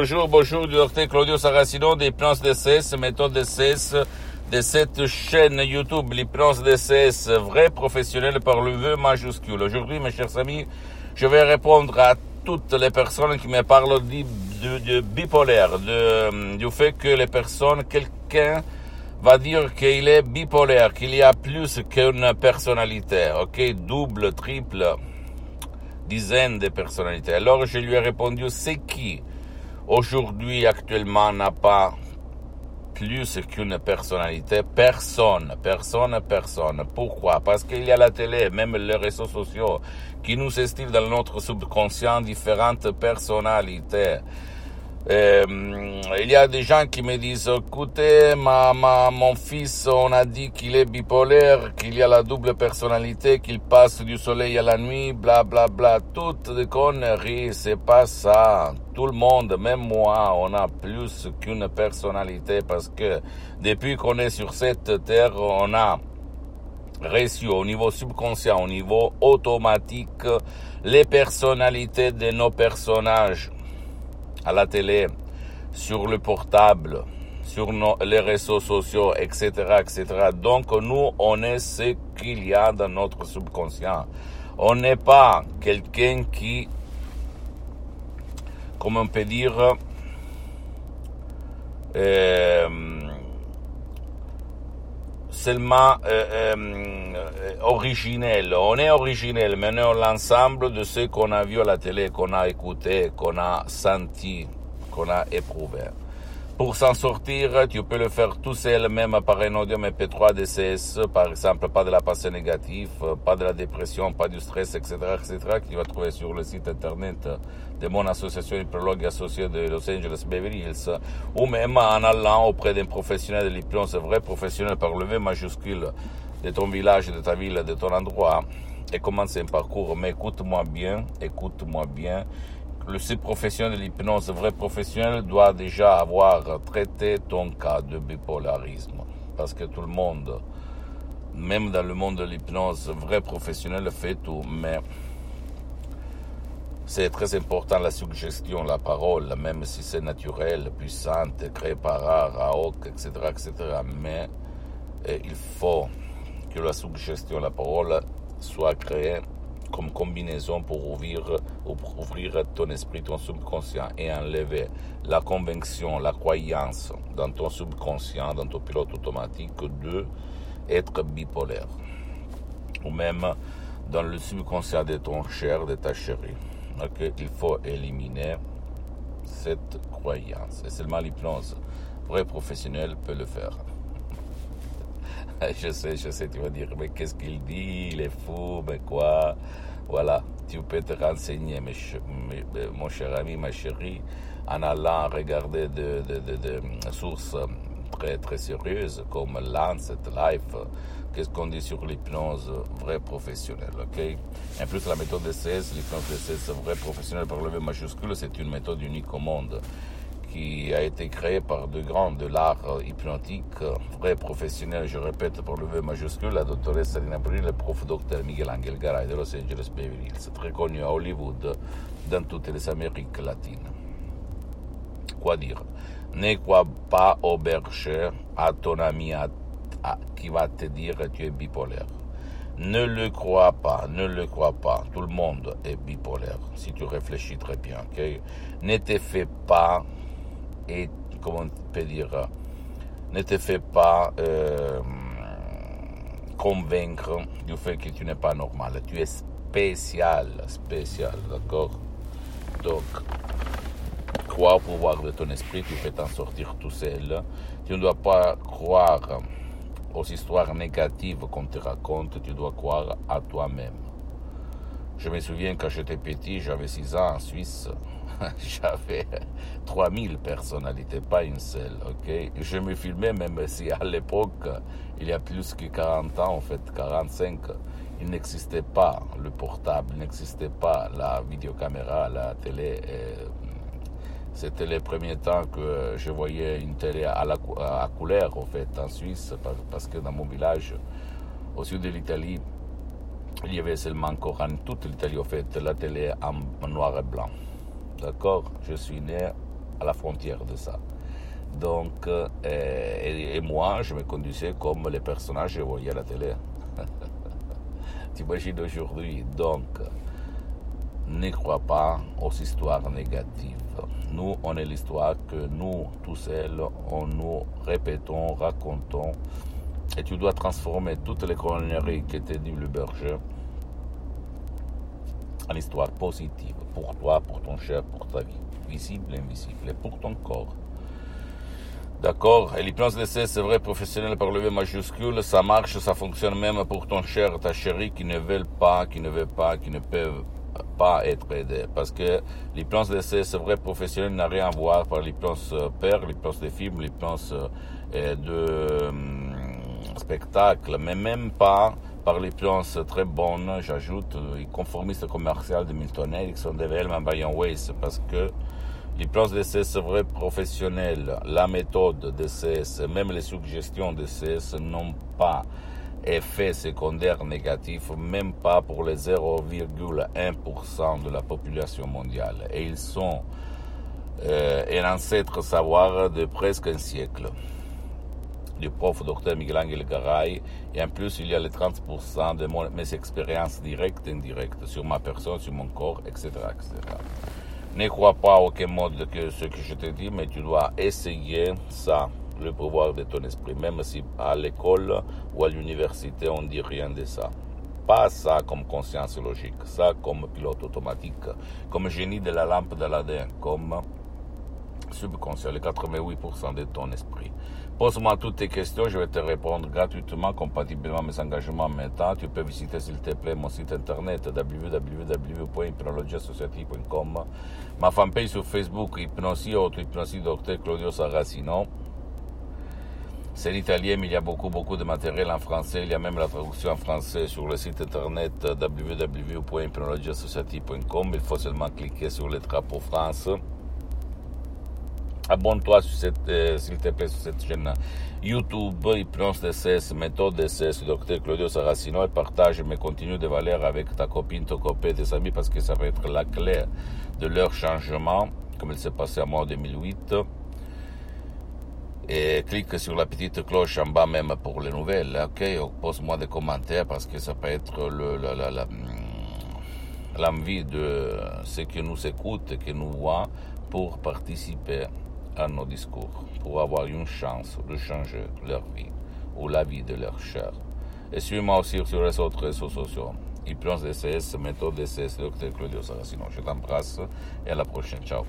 Bonjour, bonjour, du docteur Claudio Saracino d'Hypnose DCS, méthode DCS de cette chaîne YouTube, l'hypnose DCS, vrai professionnel par le vœu majuscule. Aujourd'hui, mes chers amis, je vais répondre à toutes les personnes qui me parlent de, bipolaire, du fait que les personnes, quelqu'un va dire qu'il est bipolaire, qu'il y a plus qu'une personnalité, ok, double, triple, dizaine de personnalités. Alors je lui ai répondu, c'est qui aujourd'hui, actuellement, n'a pas plus qu'une personnalité. Personne, personne, personne. Pourquoi? Parce qu'il y a la télé, même les réseaux sociaux, qui nous estiment dans notre subconscient différentes personnalités. Euh, il y a des gens qui me disent, écoutez, ma, ma, mon fils, on a dit qu'il est bipolaire, qu'il a la double personnalité, qu'il passe du soleil à la nuit, bla bla bla. Toutes des conneries, c'est pas ça. Tout le monde, même moi, on a plus qu'une personnalité parce que depuis qu'on est sur cette terre, on a reçu au niveau subconscient, au niveau automatique, les personnalités de nos personnages à la télé, sur le portable, sur les réseaux sociaux, etc., etc. Donc nous, on est ce qu'il y a dans notre subconscient. On n'est pas quelqu'un qui, comment on peut dire, euh, seulement euh, euh, originel. On est originel, mais on est l'ensemble de ce qu'on a vu à la télé, qu'on a écouté, qu'on a senti, qu'on a éprouvé. Pour s'en sortir, tu peux le faire tout seul, même par un audio MP3 DCS, par exemple, pas de la pensée négative, pas de la dépression, pas du stress, etc., etc., que tu vas trouver sur le site internet de mon association hypnologue associée de Los Angeles Beverly Hills, ou même en allant auprès d'un professionnel de l'hypnose, vrai professionnel par le V majuscule de ton village, de ta ville, de ton endroit, et commencer un parcours. Mais écoute-moi bien, écoute-moi bien le professionnel de l'hypnose, vrai professionnel, doit déjà avoir traité ton cas de bipolarisme. Parce que tout le monde, même dans le monde de l'hypnose, vrai professionnel fait tout, mais c'est très important la suggestion, la parole, même si c'est naturel, puissante, créé par hoc, etc., etc. Mais eh, il faut que la suggestion, la parole soit créée comme combinaison pour ouvrir, ton esprit, ton subconscient et enlever la conviction, la croyance dans ton subconscient, dans ton pilote automatique de être bipolaire. Ou même dans le subconscient de ton cher, de ta chérie. il faut éliminer cette croyance. Et seulement l'hypnose vrai professionnel peut le faire. je sais, je sais, tu vas dire, mais qu'est-ce qu'il dit? Il est fou, mais quoi? Voilà, tu peux te renseigner, mon cher ami, ma chérie, en allant regarder des de, sources très, très sérieuses comme Lancet, Life, qu'est-ce qu'on dit sur l'hypnose vrai professionnelle, ok? En plus, la méthode de 16, l'hypnose de 16 vrai professionnel par le V majuscule, c'est une méthode unique au monde qui a été créé par de grands de l'art hypnotique, vrai professionnel, je répète pour le V majuscule, la doctoresse Salina Bril, le prof docteur Miguel Angel Garay de Los Angeles Beverly Hills, très connu à Hollywood, dans toutes les Amériques latines. Quoi dire? Ne crois pas au berger, à ton ami qui va te dire que tu es bipolaire. Ne le crois pas, ne le crois pas. Tout le monde est bipolaire, si tu réfléchis très bien, Ne te fais pas et, comment on peut dire, ne te fais pas euh, convaincre du fait que tu n'es pas normal. Tu es spécial, spécial, d'accord? Donc, crois au pouvoir de ton esprit, tu peux t'en sortir tout seul. Tu ne dois pas croire aux histoires négatives qu'on te raconte, tu dois croire à toi-même. Je me souviens quand j'étais petit, j'avais 6 ans en Suisse, j'avais 3000 personnalités, pas une seule, ok? Je me filmais même si à l'époque, il y a plus que 40 ans, en fait 45, il n'existait pas le portable, il n'existait pas la vidéocaméra, la télé. C'était les premiers temps que je voyais une télé à, la, couleur, en fait, en Suisse, parce que dans mon village, au sud de l'Italie, il y avait seulement encore en toute l'Italie, en fait, la télé en, noir et blanc. D'accord? Je suis né à la frontière de ça. Donc, euh, et, moi, je me conduisais comme les personnages que je voyais à la télé. T'imagines aujourd'hui? Donc, ne crois pas aux histoires négatives. Nous, on est l'histoire que nous, tous seuls, on nous répétons, racontons. Et tu dois transformer toutes les conneries qui étaient dit le berger en histoire positive pour toi, pour ton cher, pour ta vie, visible et invisible, et pour ton corps. D'accord? Et l'hypnose d'essai, c'est vrai, professionnel par le V majuscule, ça marche, ça fonctionne même pour ton cher, ta chérie qui ne veulent pas, qui ne veulent pas, qui ne peuvent pas être aidés. Parce que l'hypnose d'essai, c'est vrai, professionnel n'a rien à voir par l'hypnose euh, père, l'hypnose des films, l'hypnose euh, de hum, spectacle, mais même pas par l'hypnose très bonne, j'ajoute, les conformistes commercial de Milton Erickson, de Hellman Bayon Weiss, parce que l'hypnose d'essai, c'est vrai, professionnel, la méthode d'essai, même les suggestions d'essai n'ont pas effet secondaire négatif, même pas pour les 0,1% de la population mondiale. Et ils sont euh, un ancêtre savoir de presque un siècle du prof docteur Miguel Angel Garay. Et en plus, il y a les 30% de mes expériences directes et indirectes sur ma personne, sur mon corps, etc. etc. Ne crois pas aucun mode que ce que je te dis, mais tu dois essayer ça le pouvoir de ton esprit, même si à l'école ou à l'université on dit rien de ça. Pas ça comme conscience logique, ça comme pilote automatique, comme génie de la lampe d'Aladin, comme subconscient, les 88% de ton esprit. Pose-moi toutes tes questions, je vais te répondre gratuitement, compatiblement à mes engagements maintenant. Tu peux visiter, s'il te plaît, mon site internet www.hypnologiassociative.com, ma fanpage sur Facebook, Hypnosie, autre Hypnosie, Docteur Claudio Saracino. C'est l'italien, mais il y a beaucoup, beaucoup de matériel en français. Il y a même la traduction en français sur le site internet www.hypnologiassociative.com. Il faut seulement cliquer sur le drapeau France. Abonne-toi euh, s'il te plaît sur cette chaîne YouTube, Hypnose DCS, méthode DCS, docteur Claudio Saracino et partage mes contenus de valeur avec ta copine, ton copain, tes amis parce que ça va être la clé de leur changement, comme il s'est passé à moi en 2008 et clique sur la petite cloche en bas même pour les nouvelles, ok? Pose-moi des commentaires parce que ça peut être le, l'envie de ceux qui nous écoutent, qui nous voient, pour participer à nos discours, pour avoir une chance de changer leur vie ou la vie de leurs chers. Et suis-moi aussi sur les autres réseaux sociaux. Hypnose DCS, méthode DCS, Dr Claudio Saracino. Je t'embrasse et à la prochaine. Ciao.